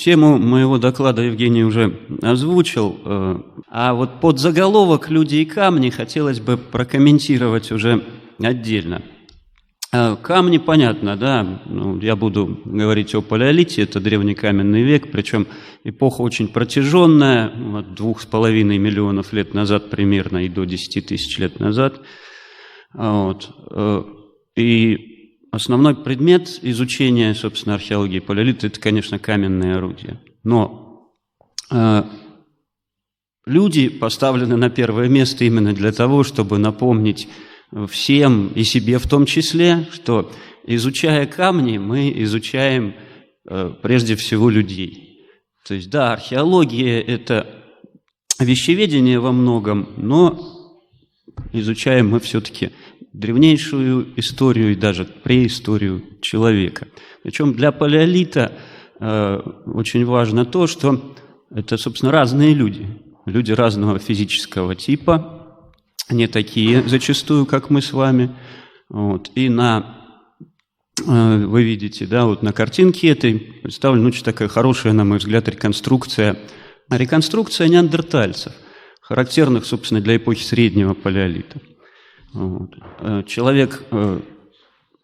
тему моего доклада Евгений уже озвучил, э, а вот под заголовок «Люди и камни» хотелось бы прокомментировать уже отдельно. Э, камни, понятно, да, ну, я буду говорить о палеолите, это древний каменный век, причем эпоха очень протяженная, от двух с половиной миллионов лет назад примерно и до десяти тысяч лет назад. Вот. Э, и основной предмет изучения, собственно, археологии палеолита – это, конечно, каменные орудия. Но э, люди поставлены на первое место именно для того, чтобы напомнить всем и себе в том числе, что изучая камни, мы изучаем э, прежде всего людей. То есть, да, археология – это вещеведение во многом, но изучаем мы все-таки древнейшую историю и даже преисторию человека. Причем для палеолита э, очень важно то, что это, собственно, разные люди. Люди разного физического типа, не такие зачастую, как мы с вами. Вот. И на э, вы видите, да, вот на картинке этой представлена очень такая хорошая, на мой взгляд, реконструкция. Реконструкция неандертальцев, характерных, собственно, для эпохи среднего палеолита. Вот. Э, человек э,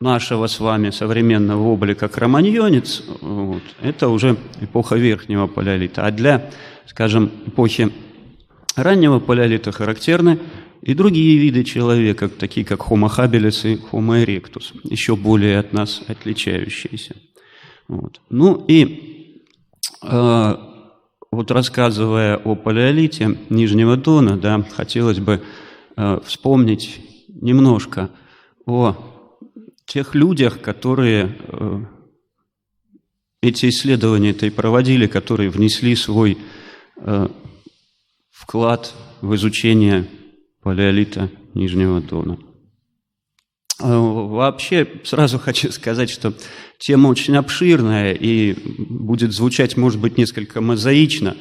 нашего с вами современного облика кроманьонец, вот, это уже эпоха верхнего палеолита. А для, скажем, эпохи раннего палеолита характерны и другие виды человека, такие как Homo habilis и Homo erectus, еще более от нас отличающиеся. Вот. Ну и э, вот рассказывая о палеолите Нижнего Дона, да, хотелось бы э, вспомнить немножко о тех людях, которые э, эти исследования-то и проводили, которые внесли свой э, вклад в изучение палеолита Нижнего Дона. Э, вообще, сразу хочу сказать, что тема очень обширная и будет звучать, может быть, несколько мозаично,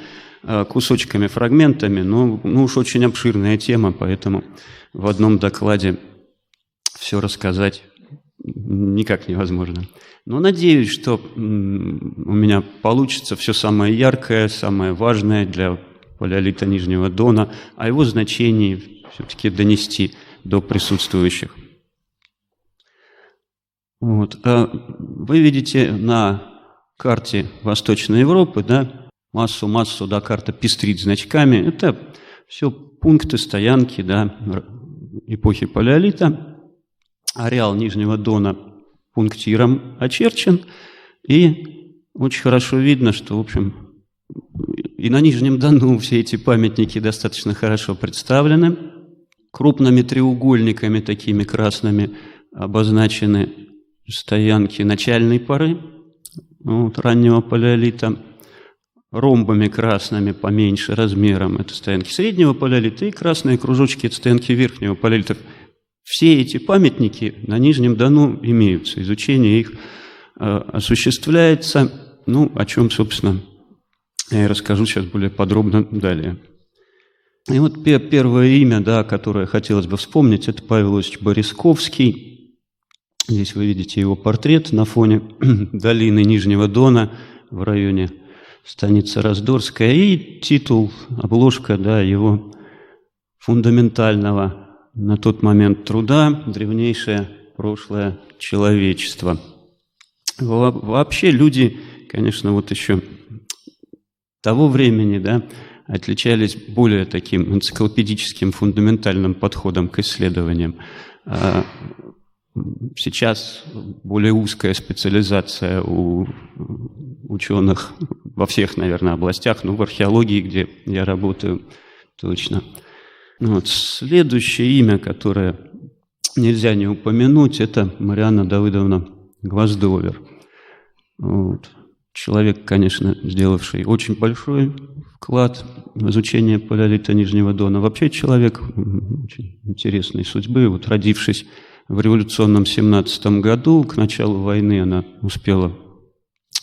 кусочками, фрагментами, но ну уж очень обширная тема, поэтому в одном докладе все рассказать никак невозможно. Но надеюсь, что у меня получится все самое яркое, самое важное для палеолита Нижнего Дона, о его значении все-таки донести до присутствующих. Вот. А вы видите на карте Восточной Европы да, массу-массу, да, карта пестрит значками. Это все пункты, стоянки, да, эпохи Палеолита. Ареал Нижнего Дона пунктиром очерчен, и очень хорошо видно, что, в общем, и на Нижнем Дону все эти памятники достаточно хорошо представлены. Крупными треугольниками, такими красными, обозначены стоянки начальной поры вот, раннего палеолита – ромбами красными поменьше размером, это стоянки среднего палеолита, и красные кружочки – это стоянки верхнего палеолита. Все эти памятники на Нижнем Дону имеются, изучение их э, осуществляется, ну, о чем, собственно, я расскажу сейчас более подробно далее. И вот первое имя, да, которое хотелось бы вспомнить, это Павел Ильич Борисковский. Здесь вы видите его портрет на фоне долины Нижнего Дона в районе станица Раздорская, и титул, обложка да, его фундаментального на тот момент труда «Древнейшее прошлое человечества». Вообще люди, конечно, вот еще того времени, да, отличались более таким энциклопедическим фундаментальным подходом к исследованиям. А сейчас более узкая специализация у ученых во всех, наверное, областях, ну, в археологии, где я работаю, точно. Ну вот. Следующее имя, которое нельзя не упомянуть, это Марианна Давыдовна Гвоздовер. Вот. Человек, конечно, сделавший очень большой вклад в изучение палеолита Нижнего Дона. Вообще человек очень интересной судьбы. Вот родившись в революционном 17 году, к началу войны она успела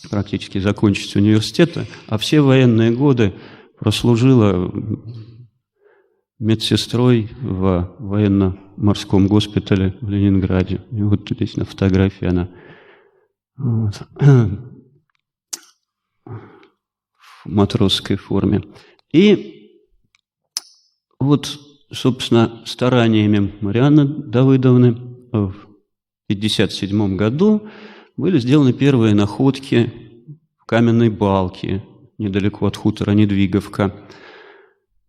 практически закончить университет, а все военные годы прослужила медсестрой в военно-морском госпитале в Ленинграде. И вот здесь на фотографии она. Вот. в матросской форме. И вот, собственно, стараниями Марианны Давыдовны в 1957 году были сделаны первые находки в каменной балке недалеко от хутора Недвиговка.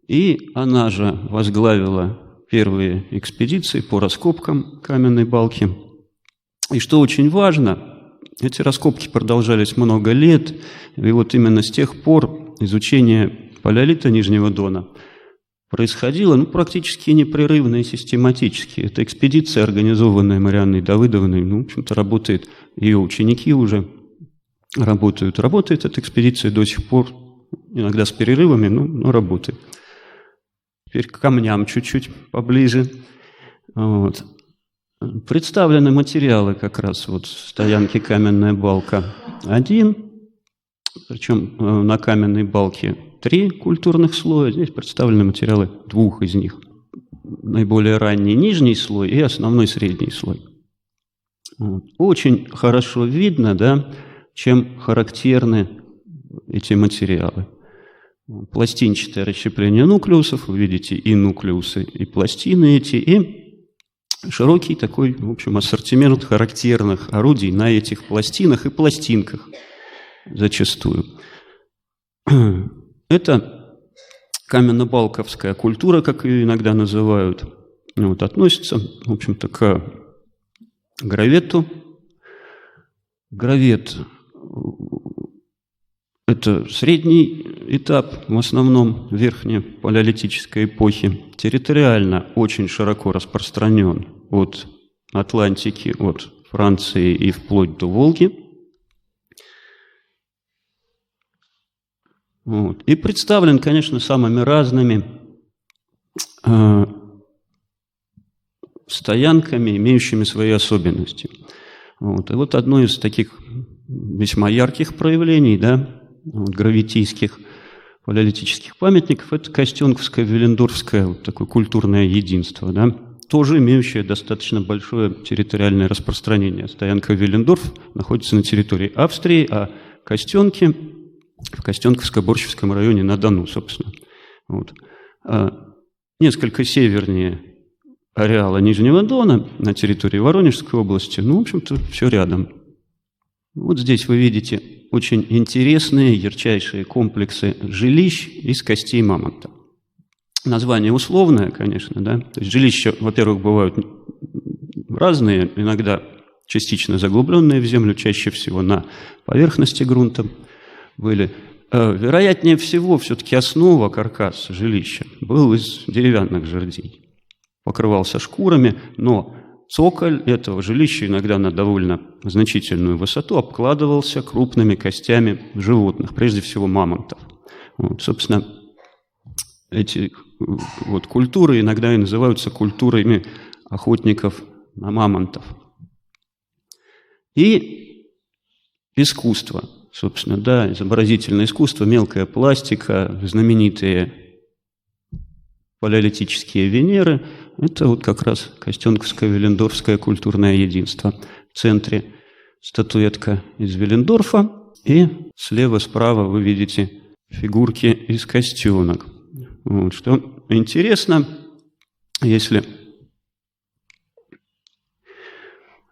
И она же возглавила первые экспедиции по раскопкам каменной балки. И что очень важно, эти раскопки продолжались много лет, и вот именно с тех пор изучение палеолита Нижнего Дона происходило ну, практически непрерывно и систематически. Эта экспедиция, организованная Марианной Давыдовной, ну, в общем-то, работает, ее ученики уже работают. Работает эта экспедиция до сих пор, иногда с перерывами, но, но работает. Теперь к камням чуть-чуть поближе. Вот. Представлены материалы как раз вот стоянки «Каменная балка» один, причем э, на каменной балке три культурных слоя, здесь представлены материалы двух из них. Наиболее ранний нижний слой и основной средний слой. Очень хорошо видно, да, чем характерны эти материалы. Пластинчатое расщепление нуклеусов, вы видите и нуклеусы, и пластины эти, и широкий такой, в общем, ассортимент характерных орудий на этих пластинах и пластинках зачастую. Это каменно-балковская культура, как ее иногда называют, вот, относится, в общем-то, к гравету. Гравет – это средний этап, в основном верхней палеолитической эпохи, территориально очень широко распространен от Атлантики, от Франции и вплоть до Волги. Вот. И представлен, конечно, самыми разными э, стоянками, имеющими свои особенности. Вот. И вот одно из таких весьма ярких проявлений, да, вот, гравитийских палеолитических памятников, это Костенковское, Велендорфское вот такое культурное единство, да, тоже имеющее достаточно большое территориальное распространение. Стоянка Велендорф находится на территории Австрии, а Костенки в Костенковско-Борщевском районе на Дону, собственно. Вот. А несколько севернее ареала Нижнего Дона на территории Воронежской области, ну, в общем-то, все рядом. Вот здесь вы видите очень интересные, ярчайшие комплексы жилищ из костей мамонта. Название условное, конечно, да. То есть жилища, во-первых, бывают разные, иногда частично заглубленные в землю, чаще всего на поверхности грунта были. Э, вероятнее всего, все-таки основа каркас жилища был из деревянных жердей. Покрывался шкурами, но Цоколь этого жилища иногда на довольно значительную высоту обкладывался крупными костями животных, прежде всего мамонтов. Вот, собственно, эти вот, культуры иногда и называются культурами охотников на мамонтов. И искусство, собственно, да, изобразительное искусство, мелкая пластика, знаменитые палеолитические Венеры – это вот как раз Костенковское Велендорфское культурное единство. В центре статуэтка из Велендорфа, и слева-справа вы видите фигурки из костенок. Вот, что интересно, если а,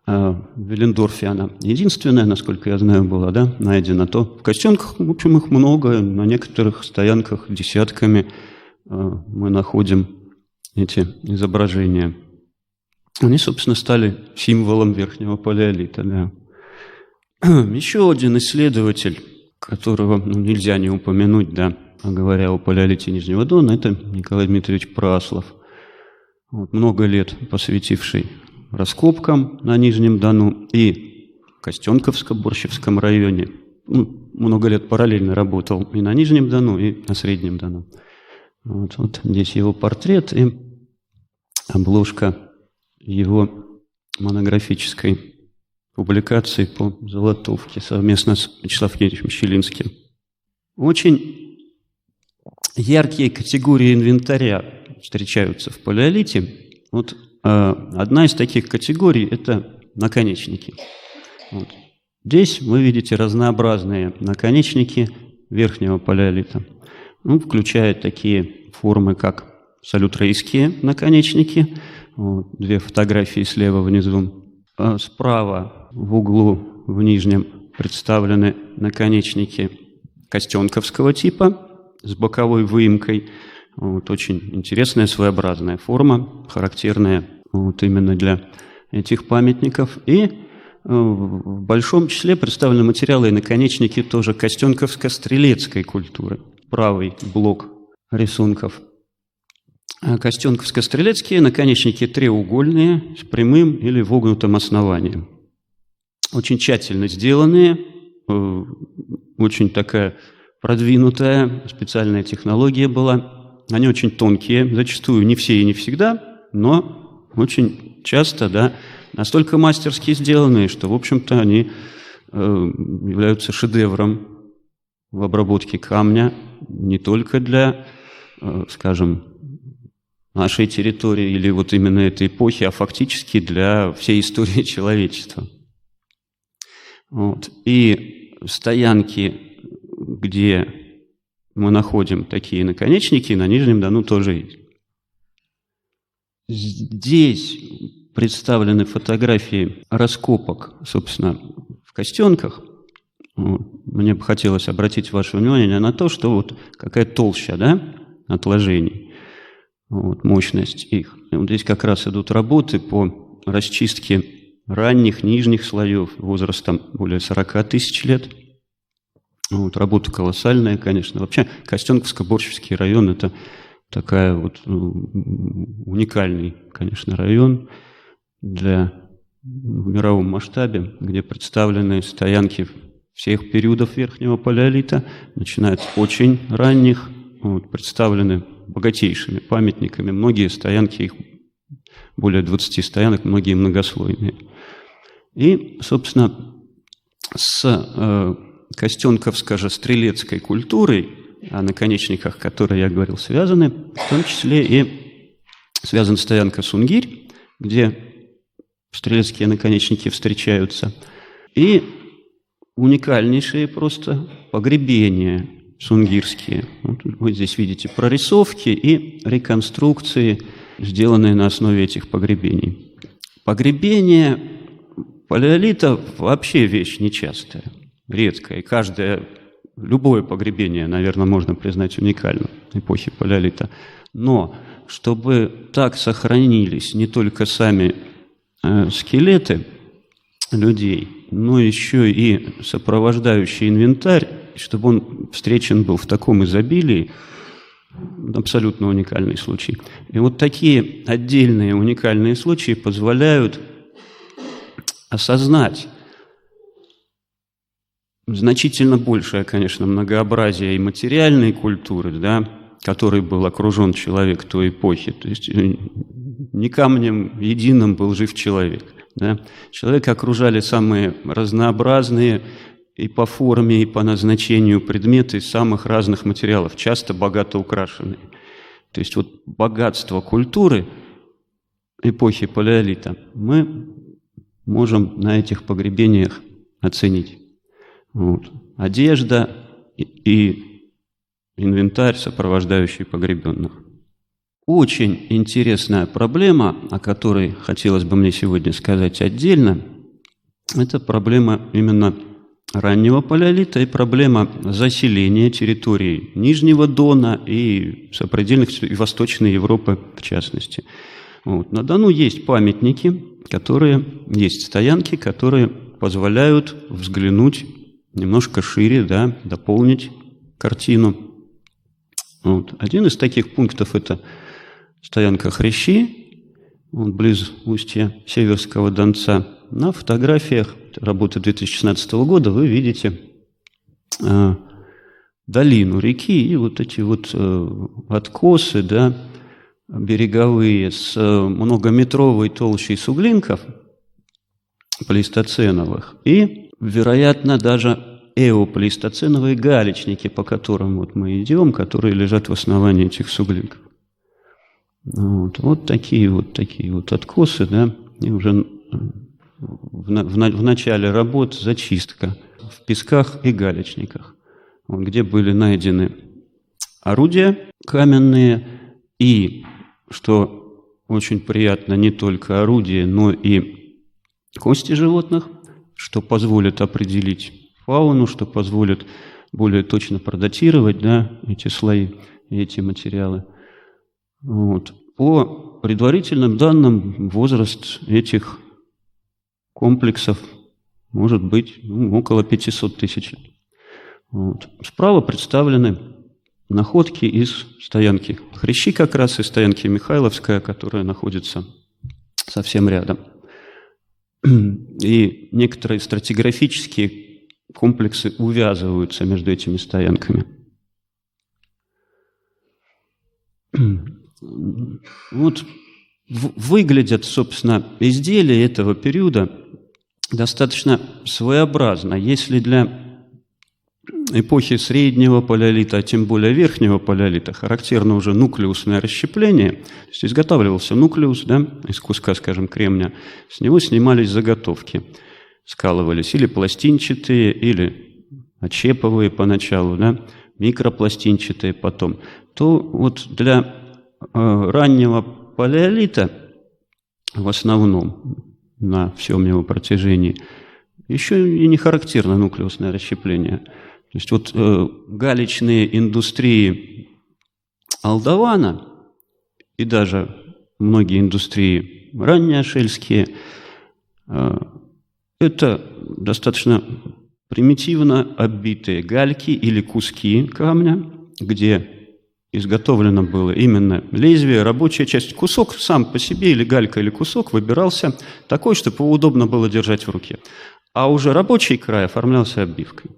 в Велендорфе она единственная, насколько я знаю, была да, найдена, то в костенках, в общем, их много, на некоторых стоянках десятками а, мы находим эти изображения, они, собственно, стали символом верхнего палеолита. Да. Еще один исследователь, которого ну, нельзя не упомянуть, да, говоря о палеолите Нижнего Дона, это Николай Дмитриевич Праслов. Вот, много лет посвятивший раскопкам на Нижнем Дону и Костенковско-Борщевском районе. Ну, много лет параллельно работал и на Нижнем Дону, и на Среднем Дону. Вот, вот здесь его портрет и обложка его монографической публикации по Золотовке совместно с Вячеславом Евгеньевичем Щелинским. Очень яркие категории инвентаря встречаются в палеолите. Вот одна из таких категорий – это наконечники. Вот. Здесь вы видите разнообразные наконечники верхнего палеолита. Ну, включает такие формы, как салютрейские наконечники. Вот, две фотографии слева внизу. А справа в углу в нижнем представлены наконечники костенковского типа с боковой выемкой. Вот, очень интересная, своеобразная форма, характерная вот именно для этих памятников. И э, в большом числе представлены материалы и наконечники тоже костенковско-стрелецкой культуры. Правый блок рисунков. А Костенковско-стрелецкие наконечники треугольные, с прямым или вогнутым основанием. Очень тщательно сделанные, э, очень такая продвинутая специальная технология была. Они очень тонкие, зачастую не все и не всегда, но очень часто, да, настолько мастерски сделанные, что, в общем-то, они э, являются шедевром в обработке камня не только для, э, скажем, нашей территории или вот именно этой эпохи, а фактически для всей истории человечества. Вот. И стоянки, где мы находим такие наконечники, на Нижнем Дону тоже есть. Здесь представлены фотографии раскопок, собственно, в Костенках. Мне бы хотелось обратить ваше внимание на то, что вот какая толща да, отложений, вот, мощность их. И вот здесь как раз идут работы по расчистке ранних, нижних слоев возрастом более 40 тысяч лет. Вот, работа колоссальная, конечно. Вообще, Костенковско-Борщевский район – это такая вот ну, уникальный, конечно, район для в мировом масштабе, где представлены стоянки всех периодов верхнего палеолита, начиная с очень ранних, вот, представлены богатейшими памятниками. Многие стоянки, их более 20 стоянок, многие многослойные. И, собственно, с э, Костенковско-стрелецкой культурой, о наконечниках, которые я говорил, связаны, в том числе и связан стоянка Сунгирь, где стрелецкие наконечники встречаются, и уникальнейшие просто погребения сунгирские. Вот вы здесь видите прорисовки и реконструкции, сделанные на основе этих погребений. Погребение палеолита вообще вещь нечастая, редкая. И каждое, любое погребение, наверное, можно признать уникальным эпохи палеолита. Но чтобы так сохранились не только сами э, скелеты людей, но еще и сопровождающий инвентарь, чтобы он встречен был в таком изобилии, абсолютно уникальный случай. И вот такие отдельные уникальные случаи позволяют осознать значительно большее, конечно, многообразие и материальной культуры, да, который был окружен человек той эпохи. То есть э, не камнем единым был жив человек. Да? Человека окружали самые разнообразные и по форме, и по назначению предметы из самых разных материалов, часто богато украшенные. То есть вот богатство культуры эпохи палеолита мы можем на этих погребениях оценить. Вот. Одежда и, и инвентарь, сопровождающий погребенных. Очень интересная проблема, о которой хотелось бы мне сегодня сказать отдельно, это проблема именно раннего палеолита и проблема заселения территорий Нижнего Дона и сопредельных и Восточной Европы в частности. Вот. На Дону есть памятники, которые, есть стоянки, которые позволяют взглянуть немножко шире, да, дополнить картину. Вот. Один из таких пунктов – это стоянка Хрящи, вот, близ устья Северского Донца. На фотографиях работы 2016 года вы видите э, долину реки и вот эти вот э, откосы, да, береговые с э, многометровой толщей суглинков плейстоценовых и, вероятно, даже эоплейстоценовые галечники, по которым вот мы идем, которые лежат в основании этих суглинков. Вот, вот такие вот такие вот откосы, да, и уже в, в, в начале работ зачистка в песках и галечниках. где были найдены орудия каменные и, что очень приятно, не только орудия, но и кости животных, что позволит определить фауну, что позволит более точно продатировать да, эти слои и эти материалы. Вот. По предварительным данным, возраст этих комплексов может быть ну, около 500 тысяч. Вот. Справа представлены находки из стоянки Хрящи как раз, из стоянки Михайловская, которая находится совсем рядом. И некоторые стратиграфические комплексы увязываются между этими стоянками. Вот выглядят, собственно, изделия этого периода достаточно своеобразно. Если для эпохи среднего палеолита, а тем более верхнего палеолита, характерно уже нуклеусное расщепление. То есть изготавливался нуклеус да, из куска, скажем, кремня, с него снимались заготовки, скалывались или пластинчатые, или очеповые поначалу, да, микропластинчатые потом. То вот для э, раннего палеолита в основном на всем его протяжении еще и не характерно нуклеусное расщепление – то есть вот э, галечные индустрии Алдавана и даже многие индустрии раннеошельские э, это достаточно примитивно оббитые гальки или куски камня, где изготовлено было именно лезвие, рабочая часть. Кусок сам по себе, или галька, или кусок, выбирался такой, чтобы удобно было держать в руке. А уже рабочий край оформлялся оббивкой.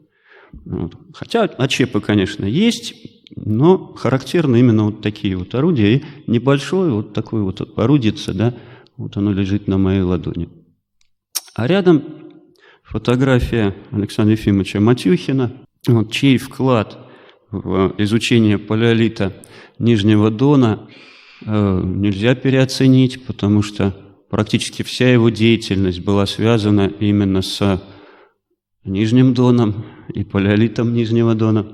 Хотя очепы, конечно, есть, но характерны именно вот такие вот орудия. И небольшое вот такое вот орудице, да, вот оно лежит на моей ладони. А рядом фотография Александра Ефимовича Матюхина, вот, чей вклад в изучение палеолита Нижнего Дона э, нельзя переоценить, потому что практически вся его деятельность была связана именно с Нижним Доном и палеолитом Нижнего Дона.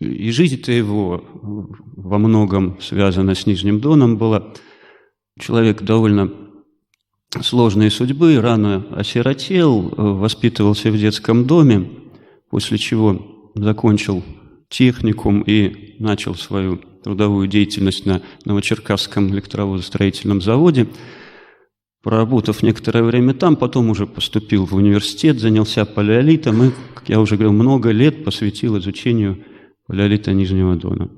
И жизнь-то его во многом связана с Нижним Доном была. Человек довольно сложной судьбы, рано осиротел, воспитывался в детском доме, после чего закончил техникум и начал свою трудовую деятельность на Новочеркасском электровозостроительном заводе – Проработав некоторое время там, потом уже поступил в университет, занялся палеолитом и, как я уже говорил, много лет посвятил изучению палеолита Нижнего Дона.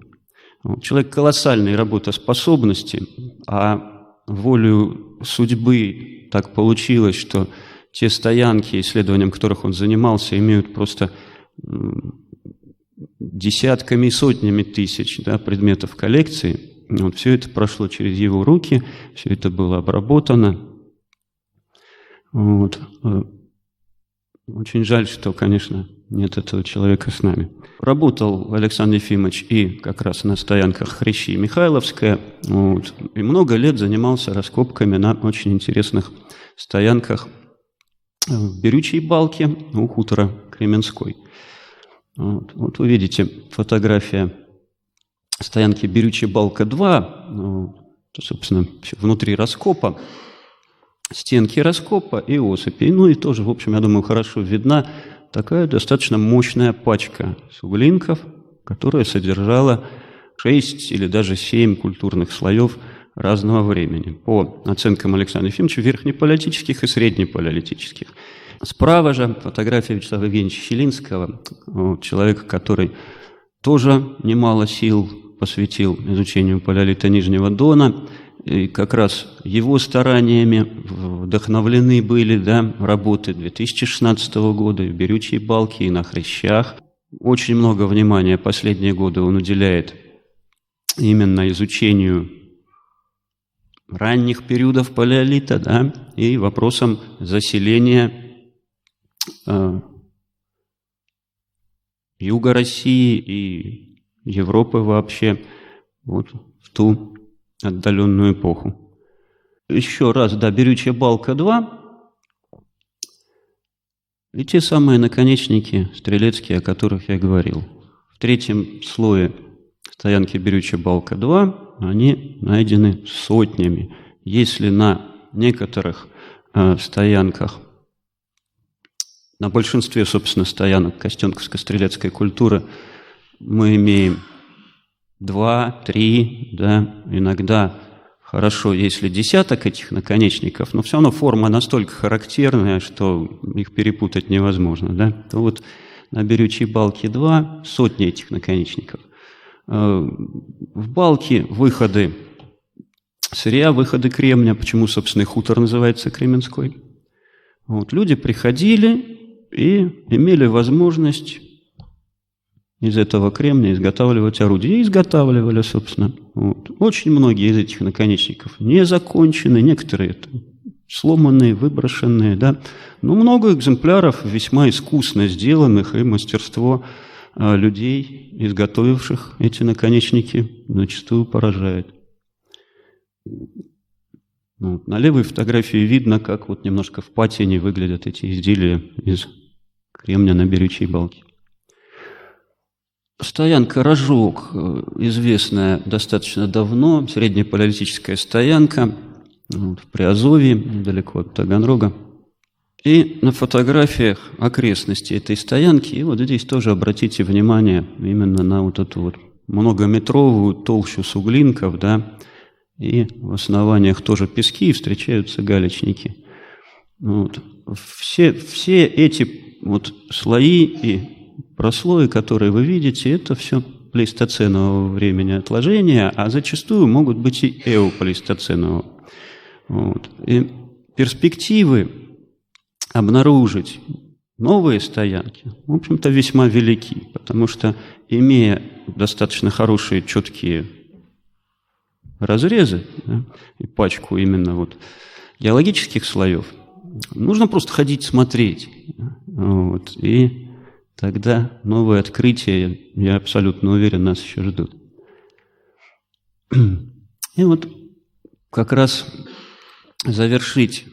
Человек колоссальной работоспособности, а волю судьбы так получилось, что те стоянки, исследованием которых он занимался, имеют просто десятками и сотнями тысяч да, предметов коллекции. Вот все это прошло через его руки, все это было обработано, вот. Очень жаль, что, конечно, нет этого человека с нами. Работал Александр Ефимович и как раз на стоянках Хрящи Михайловская. Вот. И много лет занимался раскопками на очень интересных стоянках в Берючей балке у хутора Кременской. Вот, вот вы видите фотография стоянки Берючая балка 2, ну, собственно, внутри раскопа стенки раскопа и осыпи. Ну и тоже, в общем, я думаю, хорошо видна такая достаточно мощная пачка суглинков, которая содержала 6 или даже 7 культурных слоев разного времени. По оценкам Александра Ефимовича, верхнеполитических и среднеполитических. Справа же фотография Вячеслава Евгеньевича Щелинского, человека, который тоже немало сил посвятил изучению палеолита Нижнего Дона – и как раз его стараниями вдохновлены были да, работы 2016 года и в Берючей и на Хрящах. Очень много внимания последние годы он уделяет именно изучению ранних периодов палеолита да, и вопросам заселения э, юга России и Европы вообще вот, в ту отдаленную эпоху. Еще раз, да, берючая балка 2. И те самые наконечники стрелецкие, о которых я говорил. в третьем слое стоянки Берючая Балка-2, они найдены сотнями. Если на некоторых э, стоянках, на большинстве, собственно, стоянок Костенковской стрелецкой культуры мы имеем два, три, да, иногда хорошо, если десяток этих наконечников, но все равно форма настолько характерная, что их перепутать невозможно, да, то вот на берючей балке два сотни этих наконечников. Э, в балке выходы сырья, выходы кремня, почему, собственно, хутор называется Кременской. Вот, люди приходили и имели возможность из этого кремня изготавливать орудия. И изготавливали, собственно. Вот. Очень многие из этих наконечников не закончены, некоторые сломанные, выброшенные, да. Но много экземпляров весьма искусно сделанных, и мастерство а, людей, изготовивших эти наконечники, зачастую поражает. Вот. На левой фотографии видно, как вот немножко в патине выглядят эти изделия из кремня на берючей балке. Стоянка «Рожок» э, известная достаточно давно, средняя палеолитическая стоянка вот, в Приазовье, недалеко от Таганрога. И на фотографиях окрестности этой стоянки, и вот здесь тоже обратите внимание именно на вот эту вот многометровую толщу суглинков, да, и в основаниях тоже пески, и встречаются галечники. Вот. Все, все эти вот слои и прослои, которые вы видите, это все плейстоценового времени отложения, а зачастую могут быть и эоплейстоценового. Вот. И перспективы обнаружить новые стоянки, в общем-то, весьма велики, потому что, имея достаточно хорошие, четкие разрезы да, и пачку именно вот геологических слоев, нужно просто ходить смотреть. Вот, и тогда новые открытия, я абсолютно уверен, нас еще ждут. И вот как раз завершить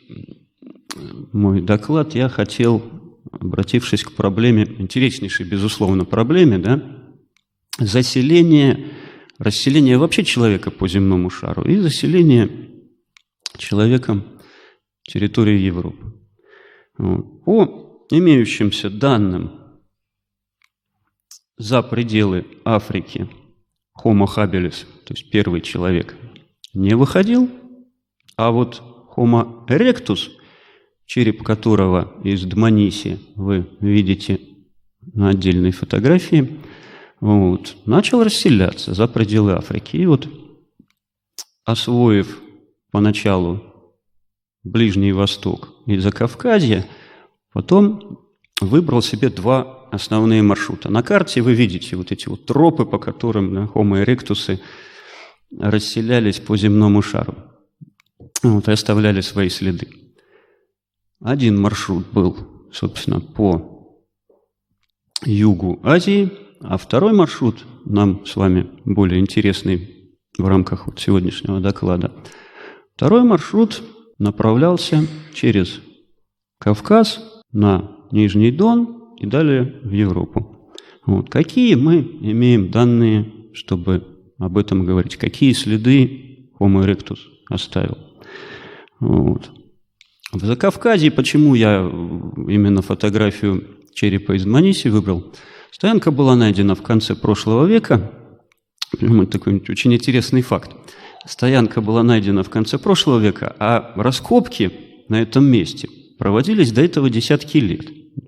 мой доклад я хотел, обратившись к проблеме, интереснейшей, безусловно, проблеме, да, заселения, расселения вообще человека по земному шару и заселения человеком территории Европы. По имеющимся данным за пределы Африки Homo habilis, то есть первый человек, не выходил, а вот Homo erectus, череп которого из Дманиси вы видите на отдельной фотографии, вот, начал расселяться за пределы Африки. И вот, освоив поначалу Ближний Восток и Закавказье, потом выбрал себе два основные маршрута. На карте вы видите вот эти вот тропы, по которым да, Homo erectus расселялись по земному шару вот, и оставляли свои следы. Один маршрут был, собственно, по югу Азии, а второй маршрут нам с вами более интересный в рамках вот сегодняшнего доклада. Второй маршрут направлялся через Кавказ на Нижний Дон и далее в Европу. Вот. Какие мы имеем данные, чтобы об этом говорить? Какие следы Homo erectus оставил? Вот. В Закавказье, почему я именно фотографию черепа из Маниси выбрал? Стоянка была найдена в конце прошлого века. Такой очень интересный факт. Стоянка была найдена в конце прошлого века, а раскопки на этом месте проводились до этого десятки лет.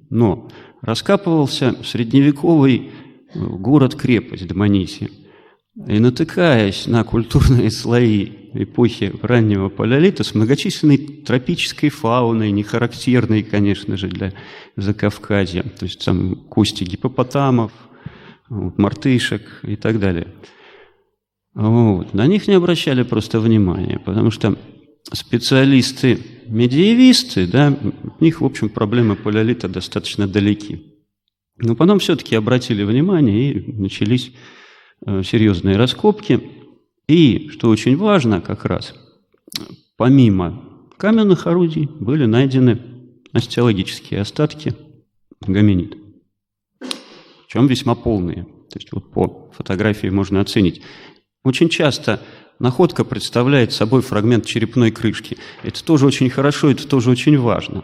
Но раскапывался средневековый э, город-крепость Дманиси. И натыкаясь на культурные слои эпохи раннего палеолита с многочисленной тропической фауной, не характерной, конечно же, для Закавказья, то есть там кости гипопотамов, мартышек и так далее – вот. На них не обращали просто внимания, потому что специалисты-медиевисты, да, у них, в общем, проблемы палеолита достаточно далеки. Но потом все-таки обратили внимание и начались э, серьезные раскопки. И, что очень важно как раз, помимо каменных орудий были найдены остеологические остатки гоминид, причем весьма полные. То есть вот по фотографии можно оценить. Очень часто находка представляет собой фрагмент черепной крышки. Это тоже очень хорошо, это тоже очень важно.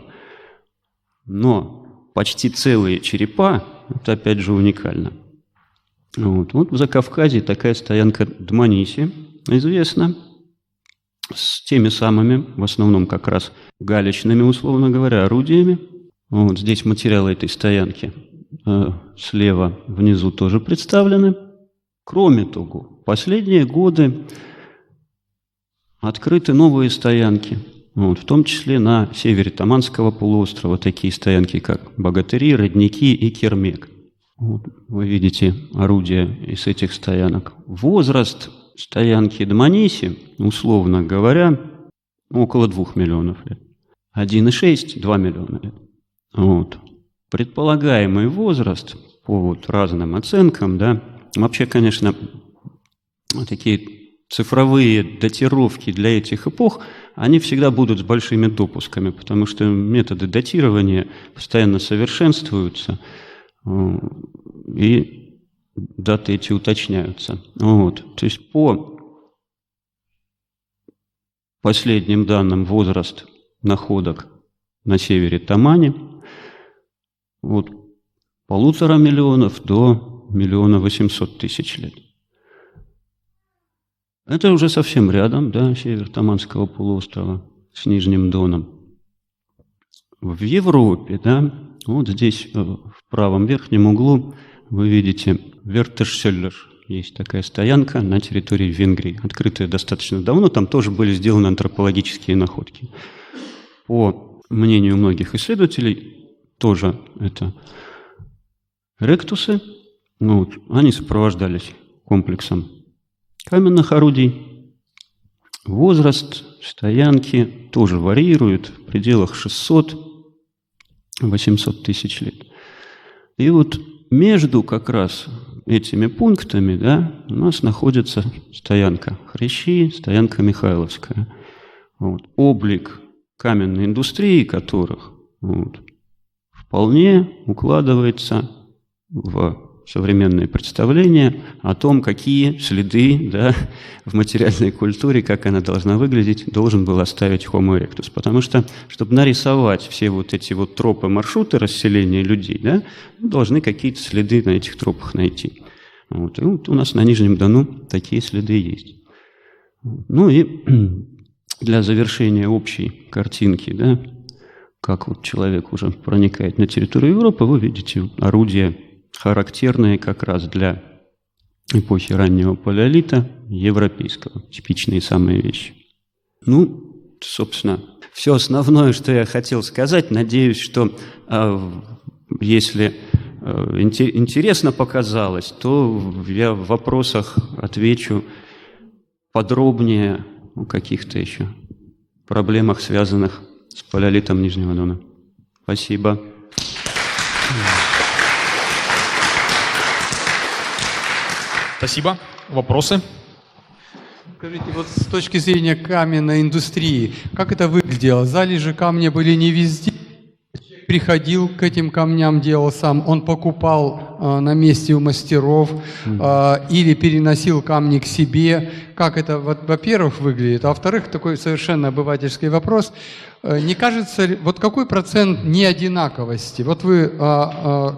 Но почти целые черепа, это опять же уникально. Вот, вот в Закавказье такая стоянка Дманиси известна, с теми самыми, в основном как раз галечными, условно говоря, орудиями. Вот здесь материалы этой стоянки э, слева внизу тоже представлены. Кроме того, последние годы открыты новые стоянки, вот, в том числе на севере Таманского полуострова, такие стоянки, как Богатыри, Родники и Кермек. Вот, вы видите орудия из этих стоянок. Возраст стоянки Дманиси, условно говоря, около двух миллионов лет. 1,6 – 2 миллиона лет. Вот. Предполагаемый возраст по вот разным оценкам, да, вообще, конечно, такие цифровые датировки для этих эпох, они всегда будут с большими допусками, потому что методы датирования постоянно совершенствуются, и даты эти уточняются. Вот. То есть по последним данным возраст находок на севере Тамани от полутора миллионов до миллиона восемьсот тысяч лет. Это уже совсем рядом, да, север Таманского полуострова с Нижним Доном. В Европе, да, вот здесь э, в правом верхнем углу вы видите Вертешселлер. Есть такая стоянка на территории Венгрии, открытая достаточно давно. Там тоже были сделаны антропологические находки. По мнению многих исследователей, тоже это ректусы. Ну, вот, они сопровождались комплексом каменных орудий. Возраст стоянки тоже варьирует в пределах 600-800 тысяч лет. И вот между как раз этими пунктами да, у нас находится стоянка Хрящи, стоянка Михайловская. Вот. Облик каменной индустрии которых вот, вполне укладывается в современные представления о том, какие следы да, в материальной культуре, как она должна выглядеть, должен был оставить Homo erectus. Потому что, чтобы нарисовать все вот эти вот тропы, маршруты расселения людей, да, должны какие-то следы на этих тропах найти. Вот. И вот у нас на Нижнем Дону такие следы есть. Ну и для завершения общей картинки, да, как вот человек уже проникает на территорию Европы, вы видите орудия характерные как раз для эпохи раннего палеолита, европейского, типичные самые вещи. Ну, собственно, все основное, что я хотел сказать. Надеюсь, что э, если э, интересно показалось, то я в вопросах отвечу подробнее о каких-то еще проблемах, связанных с палеолитом Нижнего Дона. Спасибо. Спасибо. Вопросы? Скажите, вот с точки зрения каменной индустрии, как это выглядело? Залежи камня были не везде, приходил к этим камням, делал сам, он покупал на месте у мастеров э, или переносил камни к себе. Как это, во-первых, выглядит? А во-вторых, такой совершенно обывательский вопрос. Э, не кажется, вот какой процент неодинаковости? Вот вы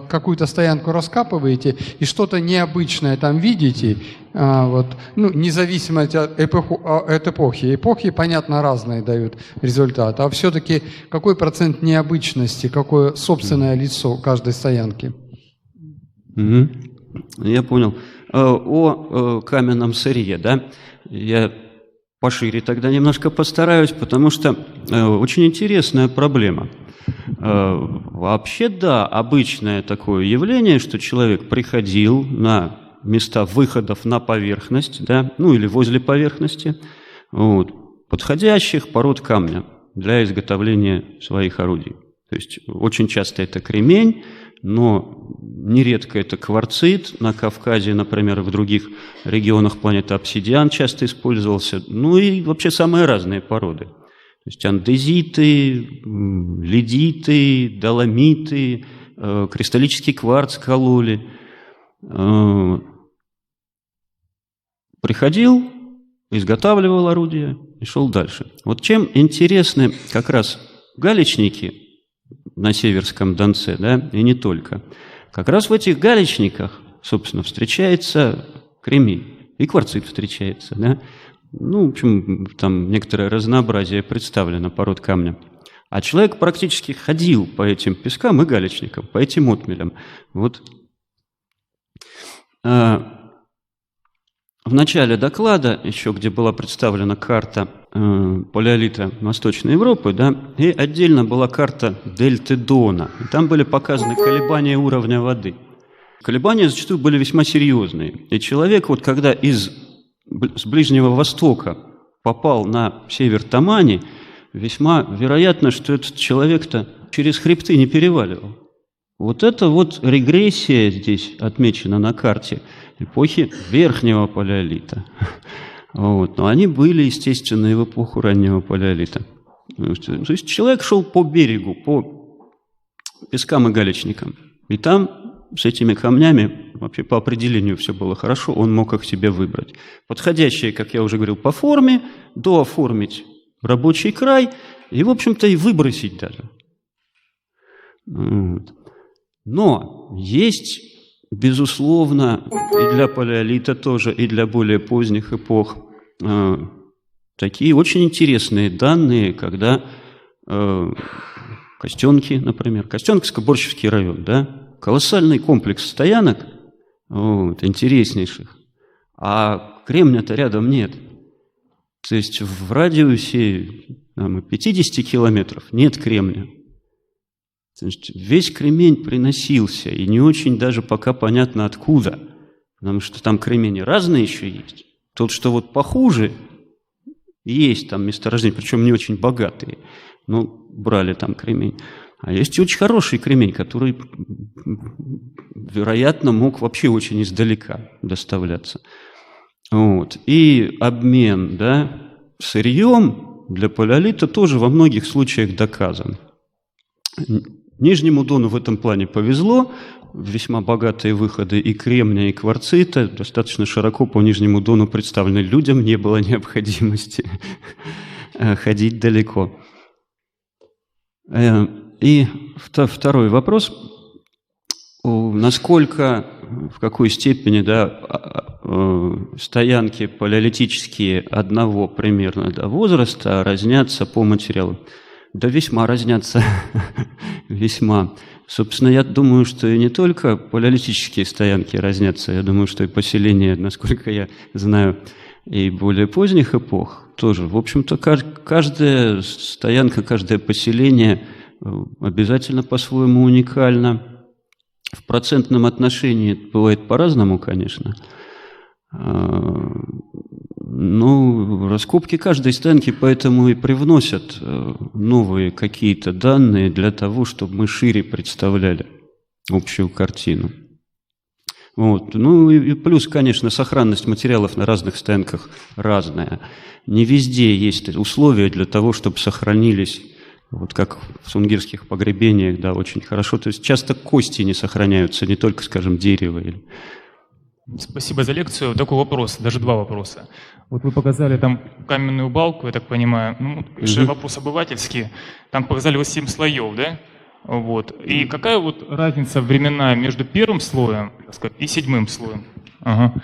какую-то стоянку раскапываете и что-то необычное там видите, вот, ну, независимо от, эпоху, от эпохи. Эпохи, понятно, разные дают результат, а все-таки какой процент необычности, какое собственное лицо каждой стоянки? Угу. Я понял. Э, о э, каменном сырье, да? Я пошире тогда немножко постараюсь, потому что э, очень интересная проблема. Вообще, да, обычное такое явление, что человек приходил на места выходов на поверхность, да, ну или возле поверхности, вот, подходящих пород камня для изготовления своих орудий. То есть очень часто это кремень, но нередко это кварцит. На Кавказе, например, и в других регионах планеты обсидиан часто использовался. Ну и вообще самые разные породы. То есть андезиты, ледиты, доломиты, э, кристаллический кварц кололи. э, приходил, изготавливал орудие и шел дальше. Вот чем интересны как раз галечники на Северском Донце, да, и не только. Как раз в этих галечниках, собственно, встречается кремень, и кварцит встречается, да. Ну, в общем, там некоторое разнообразие представлено пород камня. А человек практически ходил по этим пескам и галечникам, по этим отмелям. Вот а, в начале доклада, еще где была представлена карта э, палеолита Восточной Европы, да, и отдельно была карта дельты Дона. И там были показаны колебания уровня воды. Колебания зачастую были весьма серьезные. И человек, вот когда из, с Ближнего Востока попал на север Тамани, весьма вероятно, что этот человек-то через хребты не переваливал. Вот это вот регрессия здесь отмечена на карте – эпохи верхнего палеолита. Вот. Но они были, естественно, и в эпоху раннего палеолита. То есть человек шел по берегу, по пескам и галечникам. И там с этими камнями вообще по определению все было хорошо, он мог их себе выбрать. Подходящие, как я уже говорил, по форме, дооформить рабочий край и, в общем-то, и выбросить даже. Но есть Безусловно, и для палеолита тоже, и для более поздних эпох э, такие очень интересные данные, когда э, Костенки, например, Костенковско-Борщевский район, да, колоссальный комплекс стоянок, вот, интереснейших, а кремня-то рядом нет. То есть в радиусе там, 50 километров нет кремня. Весь кремень приносился, и не очень даже пока понятно откуда, потому что там кремени разные еще есть. Тот, что вот похуже, есть там месторождения, причем не очень богатые, но брали там кремень. А есть и очень хороший кремень, который, вероятно, мог вообще очень издалека доставляться. Вот. И обмен да, сырьем для палеолита тоже во многих случаях доказан. Нижнему Дону в этом плане повезло, весьма богатые выходы и кремния, и кварцита, достаточно широко по Нижнему Дону представлены людям, не было необходимости ходить далеко. Э, и второй вопрос. Насколько, в какой степени да, а, а, э, стоянки палеолитические одного примерно да, возраста разнятся по материалу? Да весьма разнятся, весьма. Собственно, я думаю, что и не только палеолитические стоянки разнятся, я думаю, что и поселения, насколько я знаю, и более поздних эпох тоже. В общем-то, каждая стоянка, каждое поселение э, обязательно по-своему уникально. В процентном отношении бывает по-разному, конечно. Ну, раскопки каждой стоянки поэтому и привносят э, новые какие-то данные для того, чтобы мы шире представляли общую картину. Вот. Ну и плюс, конечно, сохранность материалов на разных стоянках разная. Не везде есть условия для того, чтобы сохранились, вот как в сунгирских погребениях, да, очень хорошо. То есть часто кости не сохраняются, не только, скажем, дерево или Спасибо за лекцию. Такой вопрос, даже два вопроса. Вот вы показали там каменную балку, я так понимаю, ну, угу. вопрос обывательский. Там показали вот семь слоев, да? Вот. И какая вот разница временная между первым слоем сказать, и седьмым слоем? Ага.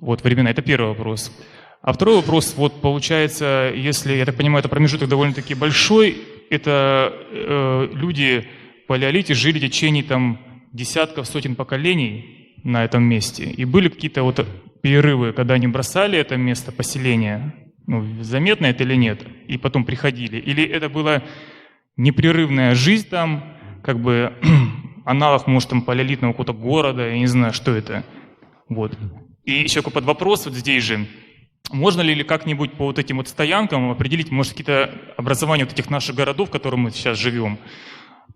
Вот времена, это первый вопрос. А второй вопрос, вот получается, если, я так понимаю, это промежуток довольно-таки большой, это э, люди в палеолите жили в течение там десятков, сотен поколений, на этом месте. И были какие-то вот перерывы, когда они бросали это место поселения, ну, заметно это или нет, и потом приходили. Или это была непрерывная жизнь там, как бы аналог, может, там, палеолитного какого-то города, я не знаю, что это. Вот. И еще какой под вопрос вот здесь же. Можно ли как-нибудь по вот этим вот стоянкам определить, может, какие-то образования вот этих наших городов, в которых мы сейчас живем,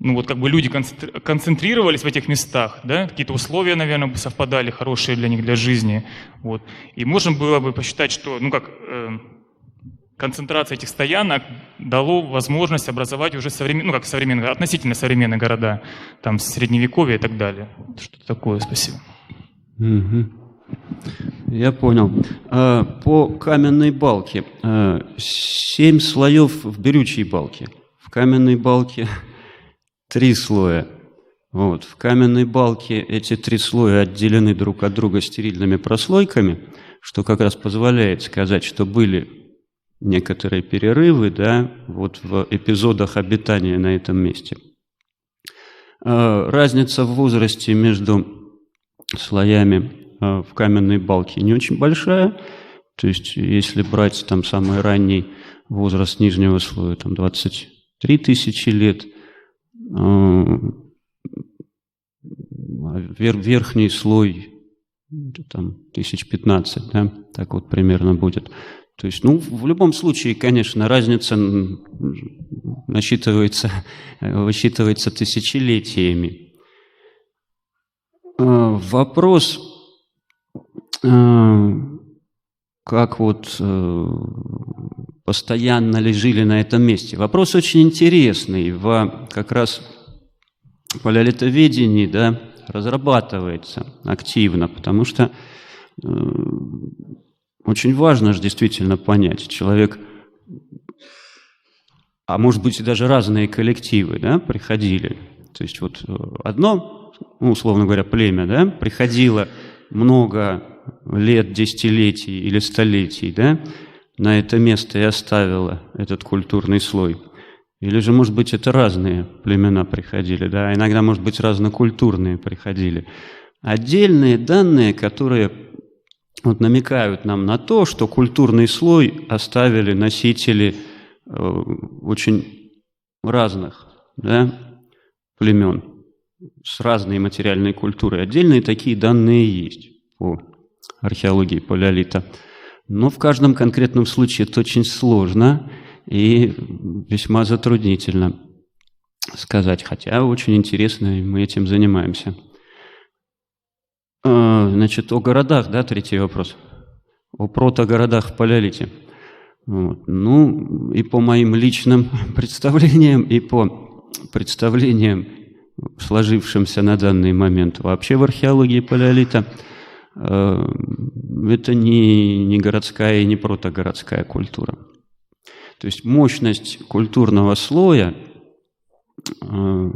ну вот как бы люди концентрировались в этих местах, да, какие-то условия, наверное, совпадали хорошие для них, для жизни, вот. И можно было бы посчитать, что, ну как, э, концентрация этих стоянок дало возможность образовать уже современ... ну как современные, относительно современные города, там, средневековье и так далее. Что-то такое, спасибо. Угу. Я понял. А, по каменной балке. А, семь слоев в берючей балке. В каменной балке три слоя. Вот. В каменной балке эти три слоя отделены друг от друга стерильными прослойками, что как раз позволяет сказать, что были некоторые перерывы да, вот в эпизодах обитания на этом месте. А, разница в возрасте между слоями а, в каменной балке не очень большая. То есть, если брать там самый ранний возраст нижнего слоя, там 23 тысячи лет, верхний слой там тысяч 15, да, так вот примерно будет. То есть, ну, в любом случае, конечно, разница насчитывается, высчитывается тысячелетиями. А, вопрос, а, как вот э, постоянно ли жили на этом месте. Вопрос очень интересный. В как раз палеолитоведении да, разрабатывается активно, потому что э, очень важно же действительно понять, человек, а может быть и даже разные коллективы, да, приходили. То есть вот э, одно, ну, условно говоря, племя, да, приходило много лет, десятилетий или столетий, да, на это место и оставило этот культурный слой. Или же, может быть, это разные племена приходили, да, иногда, может быть, разнокультурные приходили. Отдельные данные, которые вот намекают нам на то, что культурный слой оставили носители э, очень разных да, племен с разной материальной культурой. Отдельные такие данные есть по археологии палеолита. Но в каждом конкретном случае это очень сложно и весьма затруднительно сказать, хотя очень интересно, и мы этим занимаемся. А, значит, о городах, да, третий вопрос. О протогородах в Палеолите. Вот. Ну, и по моим личным представлениям, и по представлениям, сложившимся на данный момент вообще в археологии Палеолита, это не, не городская и не протогородская культура. То есть мощность культурного слоя э,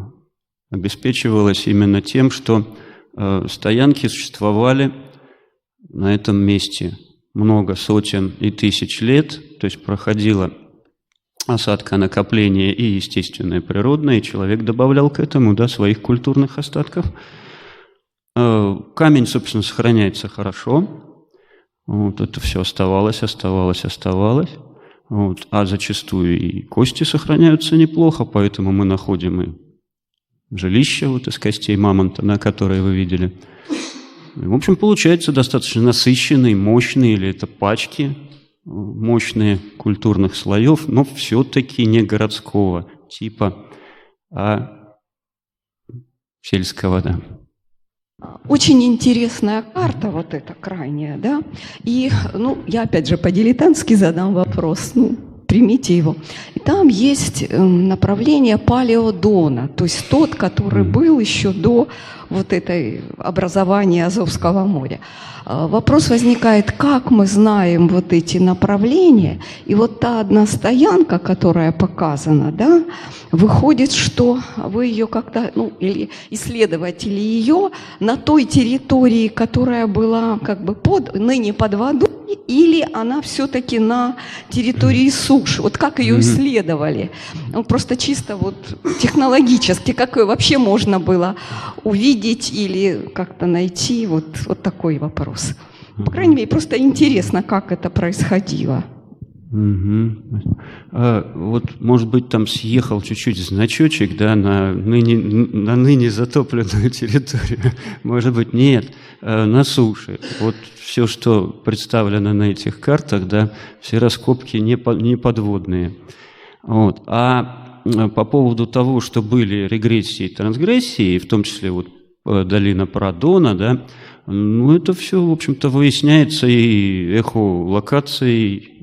обеспечивалась именно тем, что Э, стоянки существовали на этом месте много сотен и тысяч лет, то есть проходила осадка накопления и естественное, и природное, и человек добавлял к этому да, своих культурных остатков. Э, камень, собственно, сохраняется хорошо. Вот это все оставалось, оставалось, оставалось. Вот. А зачастую и кости сохраняются неплохо, поэтому мы находим и жилище вот из костей мамонта, на которое вы видели. В общем, получается достаточно насыщенный, мощный, или это пачки мощные культурных слоев, но все-таки не городского типа, а сельского, да. Очень интересная карта вот эта крайняя, да. И, ну, я опять же по-дилетантски задам вопрос. Ну, примите его. И там есть эм, направление палеодона, то есть тот, который был еще до вот этой образования Азовского моря. А, вопрос возникает, как мы знаем вот эти направления, и вот та одна стоянка, которая показана, да, выходит, что вы ее как-то, ну, или исследователи ее на той территории, которая была как бы под, ныне под водой, или она все-таки на территории суши. Вот как ее исследовали? Ну, просто чисто вот технологически, как ее вообще можно было увидеть или как-то найти? Вот, вот такой вопрос. По крайней мере, просто интересно, как это происходило. Угу. А, вот, может быть, там съехал чуть-чуть значочек, да, на ныне, на ныне затопленную территорию. Может быть, нет, а на суше. Вот все, что представлено на этих картах, да, все раскопки не, по, не подводные. Вот. А по поводу того, что были регрессии и трансгрессии, в том числе вот долина Парадона, да, ну, это все, в общем-то, выясняется и эхолокацией,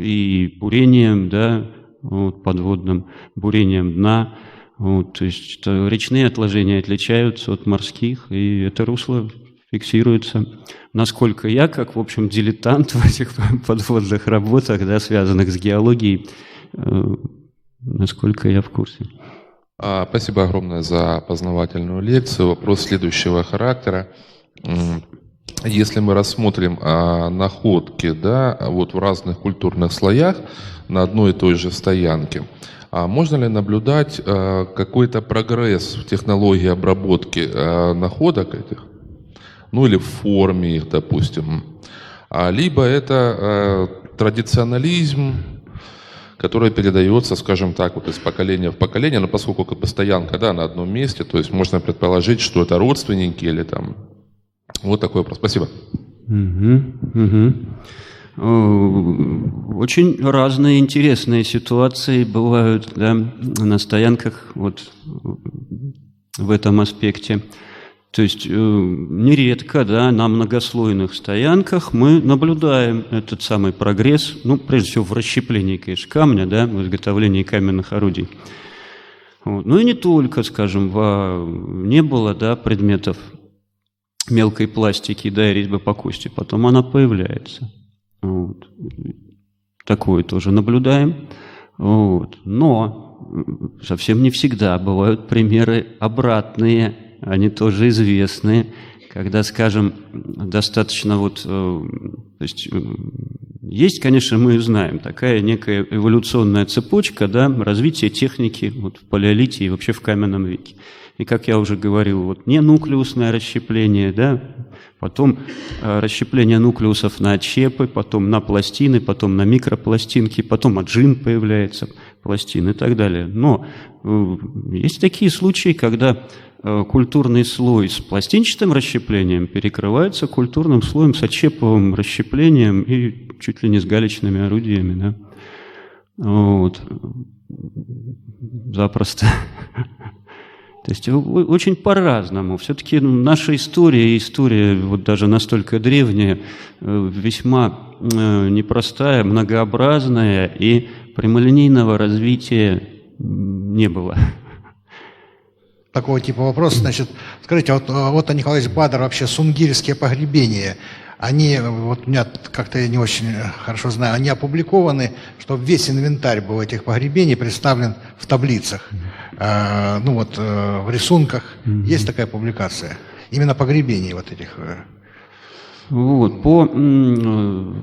и бурением, да, вот, подводным бурением дна. Вот, то есть речные отложения отличаются от морских, и это русло фиксируется. Насколько я, как, в общем, дилетант в этих подводных работах, да, связанных с геологией, э, насколько я в курсе. А, спасибо огромное за познавательную лекцию. Вопрос следующего характера. Если мы рассмотрим а, находки да, вот в разных культурных слоях на одной и той же стоянке, а можно ли наблюдать какой-то прогресс в технологии обработки находок этих? Ну или в форме их, допустим. А, либо это традиционализм, который передается, скажем так, вот из поколения в поколение, но поскольку как бы стоянка да, на одном месте, то есть можно предположить, что это родственники или там вот такой вопрос. Спасибо. Угу, угу. Очень разные интересные ситуации бывают да, на стоянках вот в этом аспекте. То есть э, нередко да, на многослойных стоянках мы наблюдаем этот самый прогресс, ну, прежде всего, в расщеплении, конечно, камня, да, в изготовлении каменных орудий. Вот. Ну и не только, скажем, в, не было да, предметов мелкой пластики, да, и резьбы по кости. Потом она появляется. Вот. Такое тоже наблюдаем. Вот. Но совсем не всегда бывают примеры обратные, они тоже известные, когда, скажем, достаточно вот, э, то есть э, есть, конечно, мы знаем, такая некая эволюционная цепочка да, развития техники вот, в палеолите и вообще в каменном веке. И, как я уже говорил, вот не нуклеусное расщепление, да, потом э, расщепление нуклеусов на отщепы, потом на пластины, потом на микропластинки, потом аджин появляется, пластин и так далее. Но э, есть такие случаи, когда культурный слой с пластинчатым расщеплением перекрывается культурным слоем с отщеповым расщеплением и чуть ли не с галечными орудиями. Да? Вот. Запросто. То есть очень по-разному. Все-таки наша история, история вот даже настолько древняя, э, весьма э, непростая, многообразная, и прямолинейного развития не было. Такого типа вопрос, значит, скажите, вот, вот Николай Бадр вообще сунгирские погребения – они, вот у меня как-то я не очень хорошо знаю, они опубликованы, чтобы весь инвентарь был этих погребений представлен в таблицах, э, ну вот э, в рисунках. Mm-hmm. Есть такая публикация? Именно погребений вот этих. Э. Вот, по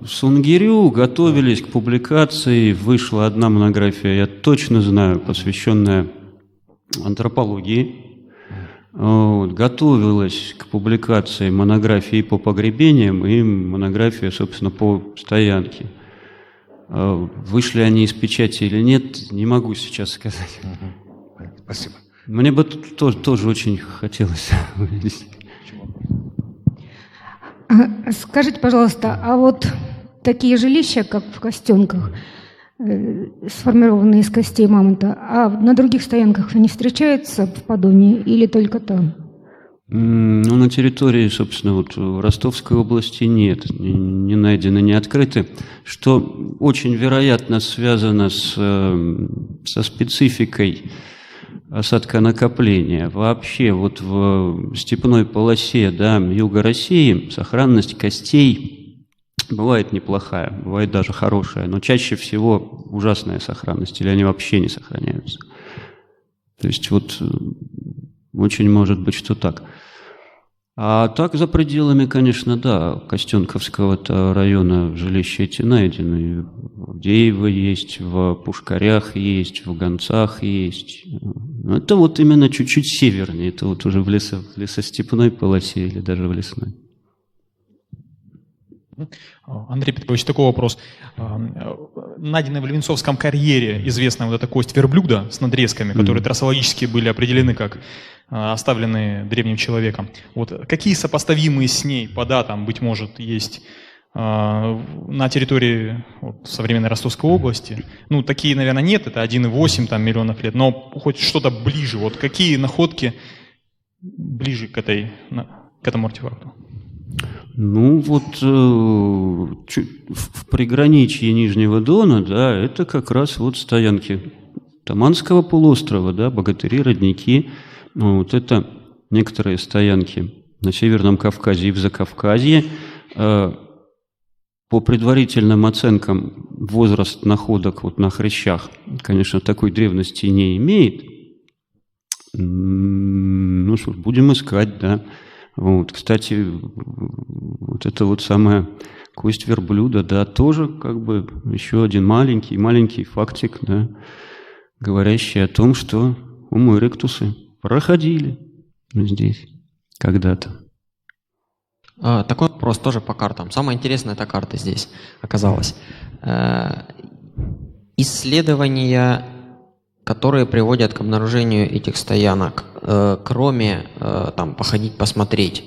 Сунгирю готовились к публикации, вышла одна монография, я точно знаю, посвященная антропологии вот, готовилась к публикации монографии по погребениям и монография, собственно, по стоянке. А вышли они из печати или нет, не могу сейчас сказать. Спасибо. Мне бы тоже, тоже очень хотелось увидеть. Скажите, пожалуйста, а вот такие жилища, как в Костенках, Э, сформированные из костей мамонта, а на других стоянках не встречаются в Подоне или только там? Ну, на территории, собственно, вот Ростовской области нет, не найдены, не открыты, что очень вероятно связано с, э, со спецификой осадка накопления. Вообще вот в степной полосе да, юга России сохранность костей Бывает неплохая, бывает даже хорошая, но чаще всего ужасная сохранность, или они вообще не сохраняются. То есть вот э, очень может быть, что так. А так за пределами, конечно, да, Костенковского района жилища эти найдены. В Деево есть, в Пушкарях есть, в Гонцах есть. Это вот именно чуть-чуть севернее, это вот уже в, лесо, в лесостепной полосе или даже в лесной. Андрей Петрович, такой вопрос. А, найденная в Левинцовском карьере известная вот эта кость верблюда с надрезками, которые трассологически были определены как а, оставленные древним человеком. Вот какие сопоставимые с ней по датам, быть может, есть на территории вот, современной Ростовской области? Ну, такие, наверное, нет, это 1,8 там, миллионов лет, но хоть что-то ближе. Вот какие находки ближе к, этой, к этому артефакту? Ну, вот э, в приграничье Нижнего Дона, да, это как раз вот стоянки Таманского полуострова, да, богатыри, родники, ну, вот это некоторые стоянки на Северном Кавказе и в Закавказье. Э, по предварительным оценкам возраст находок вот на хрящах, конечно, такой древности не имеет. Ну что ж, будем искать, да. Вот, кстати, вот это вот самая кость верблюда, да, тоже как бы еще один маленький, маленький фактик, да, говорящий о том, что Homo erectus проходили здесь когда-то. А, такой вопрос тоже по картам. Самая интересная эта карта здесь оказалась. Э, исследования, которые приводят к обнаружению этих стоянок, э, кроме э, там походить посмотреть,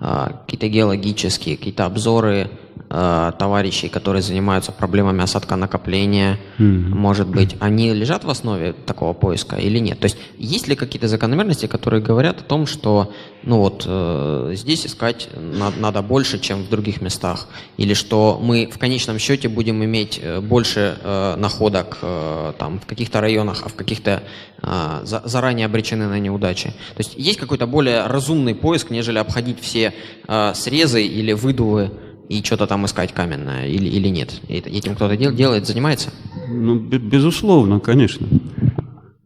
какие-то геологические, какие-то обзоры э, товарищей, которые занимаются проблемами осадка накопления, mm-hmm. может быть, они лежат в основе такого поиска или нет? То есть есть ли какие-то закономерности, которые говорят о том, что ну вот э, здесь искать надо, надо больше, чем в других местах, или что мы в конечном счете будем иметь э, больше э, находок э, там в каких-то районах, а в каких-то э, за, заранее обречены на неудачи? То есть есть какой-то более разумный поиск, нежели обходить все э, срезы или выдувы и что-то там искать каменное или, или нет? Этим кто-то дел, делает, занимается? Ну, безусловно, конечно.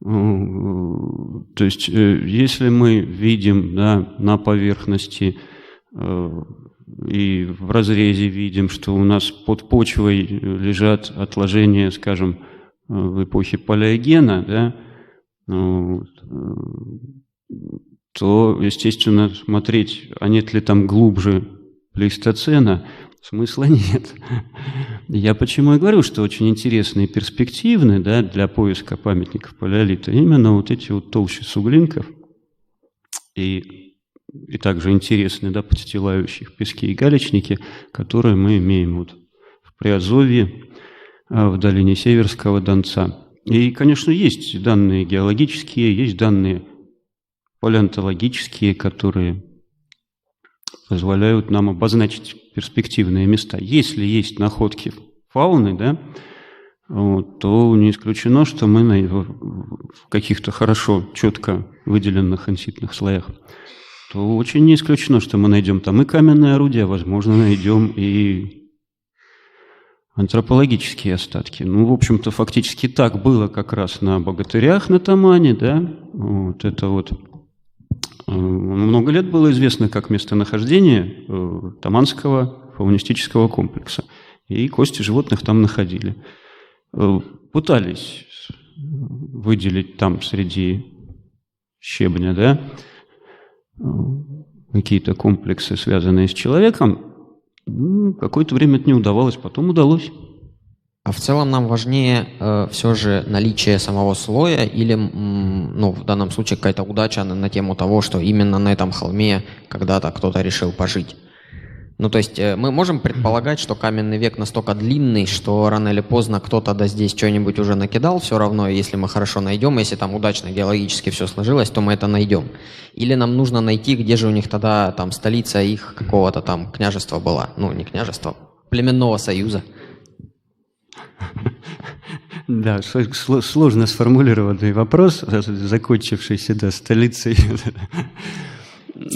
То есть, э, если мы видим да, на поверхности э, и в разрезе видим, что у нас под почвой лежат отложения, скажем, в эпохе палеогена, да, ну, то, естественно, смотреть, а нет ли там глубже плейстоцена, смысла нет. Я почему и говорю, что очень интересные и перспективны да, для поиска памятников палеолита именно вот эти вот толщи суглинков и, и также интересные, да, подстилающих пески и галечники, которые мы имеем вот в Приазовье, а, в долине Северского Донца. И, конечно, есть данные геологические, есть данные палеонтологические, которые позволяют нам обозначить перспективные места. Если есть находки фауны, да, вот, то не исключено, что мы на, в каких-то хорошо, четко выделенных анситных слоях, то очень не исключено, что мы найдем там и каменные орудия, возможно, найдем и антропологические остатки. Ну, в общем-то, фактически так было как раз на богатырях на Тамане, да, вот это вот много лет было известно как местонахождение э, Таманского фаунистического комплекса. И кости животных там находили. Э, пытались выделить там среди щебня, да, какие-то комплексы, связанные с человеком. Какое-то время это не удавалось, потом удалось. А в целом нам важнее э, все же наличие самого слоя или, ну, в данном случае какая-то удача на, на тему того, что именно на этом холме когда-то кто-то решил пожить. Ну, то есть э, мы можем предполагать, что каменный век настолько длинный, что рано или поздно кто-то да здесь что-нибудь уже накидал, все равно, если мы хорошо найдем, если там удачно геологически все сложилось, то мы это найдем. Или нам нужно найти, где же у них тогда там столица их какого-то там княжества была, ну, не княжества, племенного союза. Да, сложно сформулированный вопрос, закончившийся да, столицей.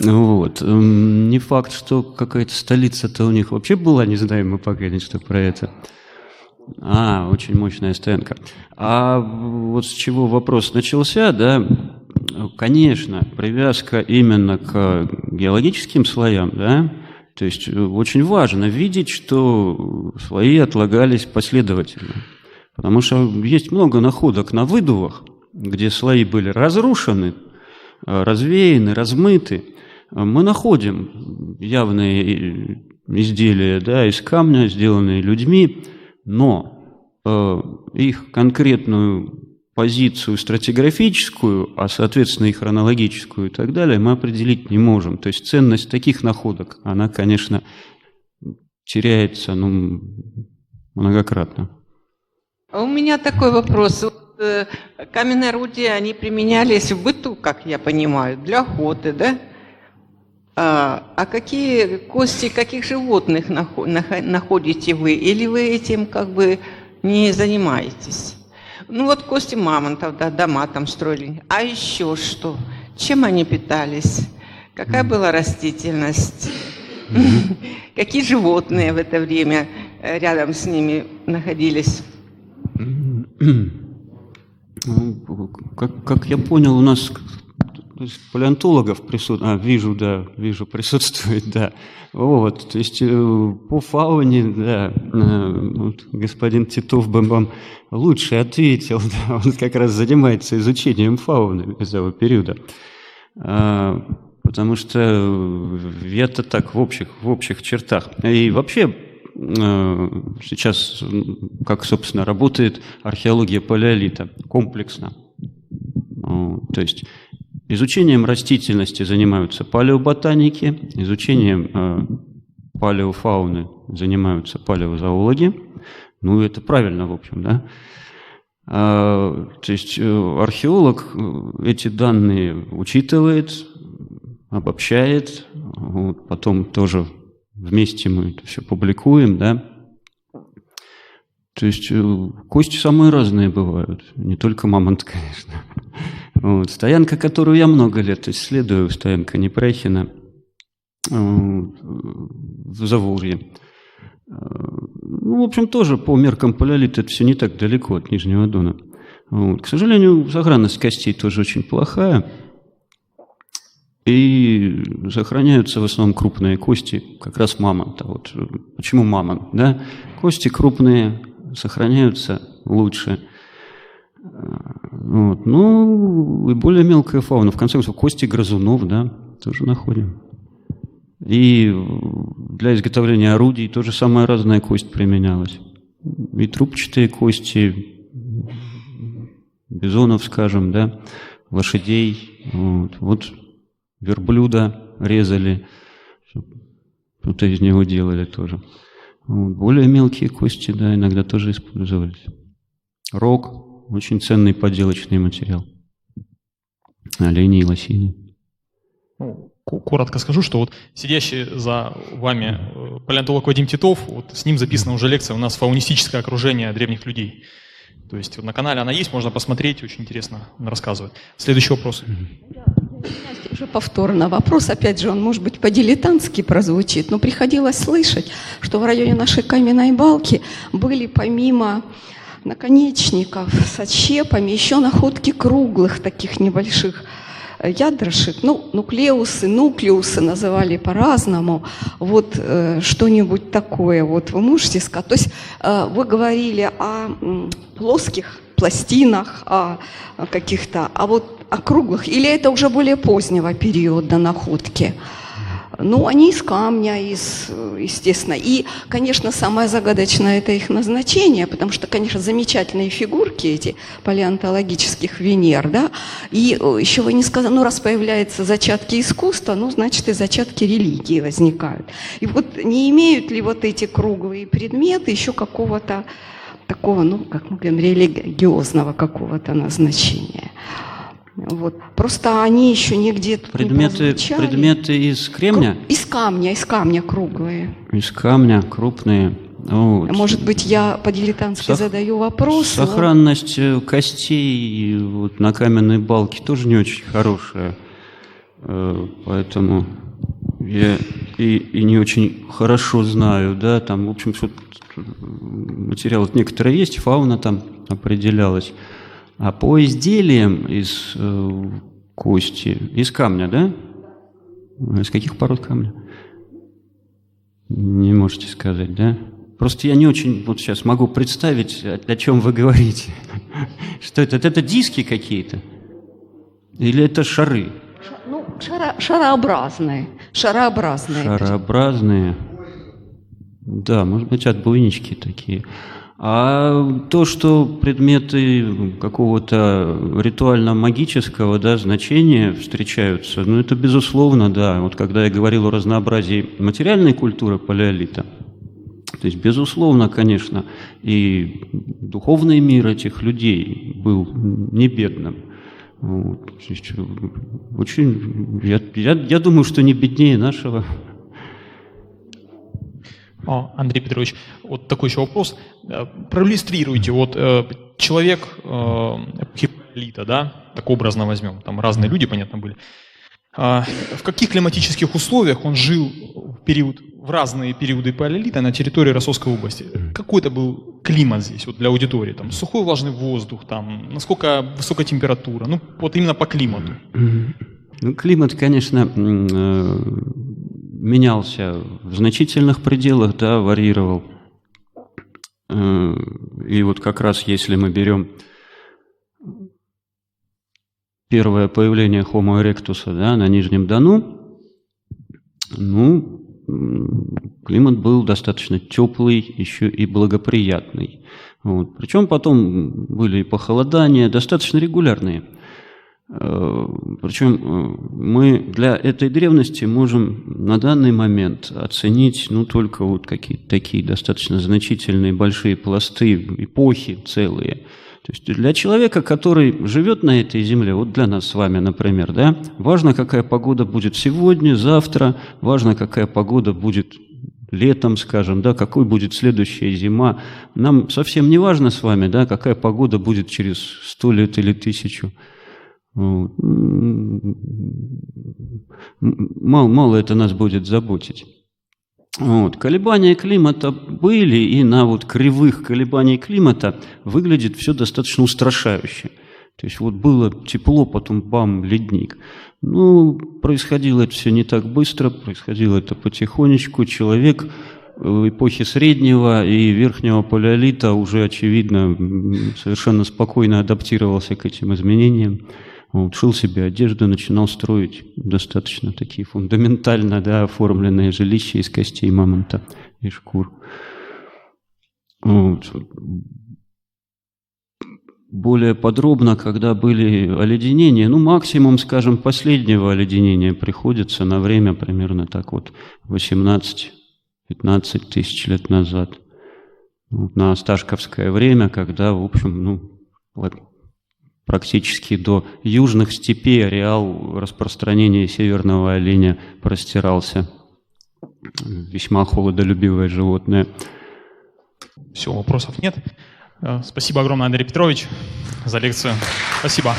Вот. Не факт, что какая-то столица-то у них вообще была, не знаем мы пока ничего про это. А, очень мощная стоянка. А вот с чего вопрос начался, да, конечно, привязка именно к геологическим слоям, да, то есть э, очень важно видеть, что слои отлагались последовательно. Потому что есть много находок на выдувах, где слои были разрушены, э, развеяны, размыты. Мы находим явные э, изделия да, из камня, сделанные людьми, но э, их конкретную позицию стратиграфическую, а соответственно и хронологическую и так далее, мы определить не можем. То есть ценность таких находок, она, конечно, теряется ну, многократно. А у меня такой вопрос. Э, каменные орудия, они применялись в быту, как я понимаю, для охоты, да? А, а какие кости каких животных находите вы? Или вы этим как бы не занимаетесь? Ну вот кости мамонтов, да, дома там строили. А еще что? Чем они питались? Какая была растительность? Какие животные в это время э, рядом с ними находились? Как, как я понял, у нас то есть палеонтологов присутствует, а, вижу, да, вижу, присутствует, да. Вот, то есть э, по фауне, да, э, вот господин Титов бы вам лучше ответил, да, он как раз занимается изучением фауны этого периода. А, Потому что это так в общих, в общих чертах. И вообще э, сейчас, как, собственно, работает археология палеолита комплексно. То есть изучением растительности занимаются палеоботаники, изучением э, палеофауны занимаются палеозоологи. Ну, это правильно, в общем, да. А, То есть э, археолог э, эти данные учитывает, обобщает, вот, потом тоже вместе мы это все публикуем, да. То есть э, кости самые разные бывают, не только мамонт, конечно. Вот. Стоянка, которую я много лет исследую, стоянка Непряхина э, в Заволжье. Э, Ну, в общем, тоже по меркам палеолита это все не так далеко от Нижнего Дона. Вот. К сожалению, сохранность костей тоже очень плохая. И сохраняются в основном крупные кости, как раз мамонта. Вот почему мамонт, да? Кости крупные сохраняются лучше. Вот. Ну, и более мелкая фауна. В конце концов, кости грызунов, да, тоже находим. И для изготовления орудий тоже самая разная кость применялась. И трубчатые кости, бизонов, скажем, да, лошадей. Вот, вот верблюда резали, что-то из него делали тоже. Вот. Более мелкие кости, да, иногда тоже использовались. Рог, очень ценный поделочный материал. Олени и лосини. Ну, ко- коротко скажу, что вот сидящий за вами э, палеонтолог Вадим Титов, вот с ним записана уже лекция у нас «Фаунистическое окружение древних людей». То есть вот на канале она есть, можно посмотреть, очень интересно он рассказывает. Следующий вопрос. Уже повторно вопрос, опять же, он, может быть, по-дилетантски прозвучит, но приходилось слышать, что в районе нашей каменной балки были помимо наконечников с отщепами еще находки круглых таких небольших э, ядрышек, ну, нуклеусы, нуклеусы называли по-разному, вот э, что-нибудь такое, вот вы можете сказать, то есть э, вы говорили о м, плоских пластинах, о, о каких-то, а вот о круглых, или это уже более позднего периода находки? Ну, они из камня, из, естественно. И, конечно, самое загадочное это их назначение, потому что, конечно, замечательные фигурки эти палеонтологических Венер, да, и э, еще вы не сказали, ну, раз появляются зачатки искусства, ну, значит, и зачатки религии возникают. И вот не имеют ли вот эти круглые предметы еще какого-то такого, ну, как мы говорим, религиозного какого-то назначения? Вот. Просто они еще нигде тут не Предметы, прозвучали. предметы из кремня? Кру- Из камня, из камня круглые. Из камня, крупные. Вот. Может быть, я по-дилетантски Сох- задаю вопрос. но- Сохранность э, костей вот, на каменной балке тоже не очень хорошая. Э, Поэтому я и, и не очень хорошо знаю, да, там, в общем, что материалы некоторые есть, фауна там определялась. А по изделиям из э, кости, из камня, да? Из каких пород камня? Не можете сказать, да? Просто я не очень вот сейчас могу представить, о, о чем вы говорите. Что это? Это диски какие-то? Или это шары? Ну, шара- шарообразные. Шарообразные. Шарообразные. Да, может быть, отбойнички такие. А то, что предметы какого-то ритуально-магического да, значения встречаются, ну это безусловно, да. Вот когда я говорил о разнообразии материальной культуры палеолита, то есть, безусловно, конечно, и духовный мир этих людей был не бедным. Вот. Очень, я, я, я думаю, что не беднее нашего. А, Андрей Петрович, вот такой еще вопрос. Э, проиллюстрируйте, вот э, человек э, хиполита, да, так образно возьмем, там разные люди, понятно, были. А, в каких климатических условиях он жил в период, в разные периоды палеолита на территории Ростовской области? Какой это был климат здесь, вот для аудитории? Там сухой влажный воздух, там, насколько высокая температура? Ну, вот именно по климату. Ну, климат, конечно, менялся в значительных пределах, да, варьировал. Э, и вот как раз если мы берем первое появление Homo erectus да, на Нижнем Дону, ну, климат был достаточно теплый, еще и благоприятный. Вот. Причем потом были и похолодания, достаточно регулярные – Причем э, мы для этой древности можем на данный момент оценить ну, только вот какие-то такие достаточно значительные большие пласты, эпохи целые. То есть для человека, который живет на этой земле, вот для нас с вами, например, да, важно, какая погода будет сегодня, завтра, важно, какая погода будет летом, скажем, да, какой будет следующая зима. Нам совсем не важно с вами, да, какая погода будет через сто лет или тысячу. Мало, мало это нас будет заботить. Вот. Колебания климата были, и на вот кривых колебаний климата выглядит все достаточно устрашающе. То есть вот было тепло, потом бам, ледник. Ну, происходило это все не так быстро, происходило это потихонечку. Человек эпохи среднего и верхнего палеолита уже, очевидно, совершенно спокойно адаптировался к этим изменениям. Он шил себе одежду, начинал строить достаточно такие фундаментально да, оформленные жилища из костей мамонта и шкур. Вот. Более подробно, когда были оледенения, ну, максимум, скажем, последнего оледенения приходится на время примерно так вот 18-15 тысяч лет назад. Вот, на Осташковское время, когда, в общем, ну, практически до южных степей ареал распространения северного оленя простирался. Весьма холодолюбивое животное. Все, вопросов нет. Э, спасибо огромное, Андрей Петрович, за лекцию. Спасибо.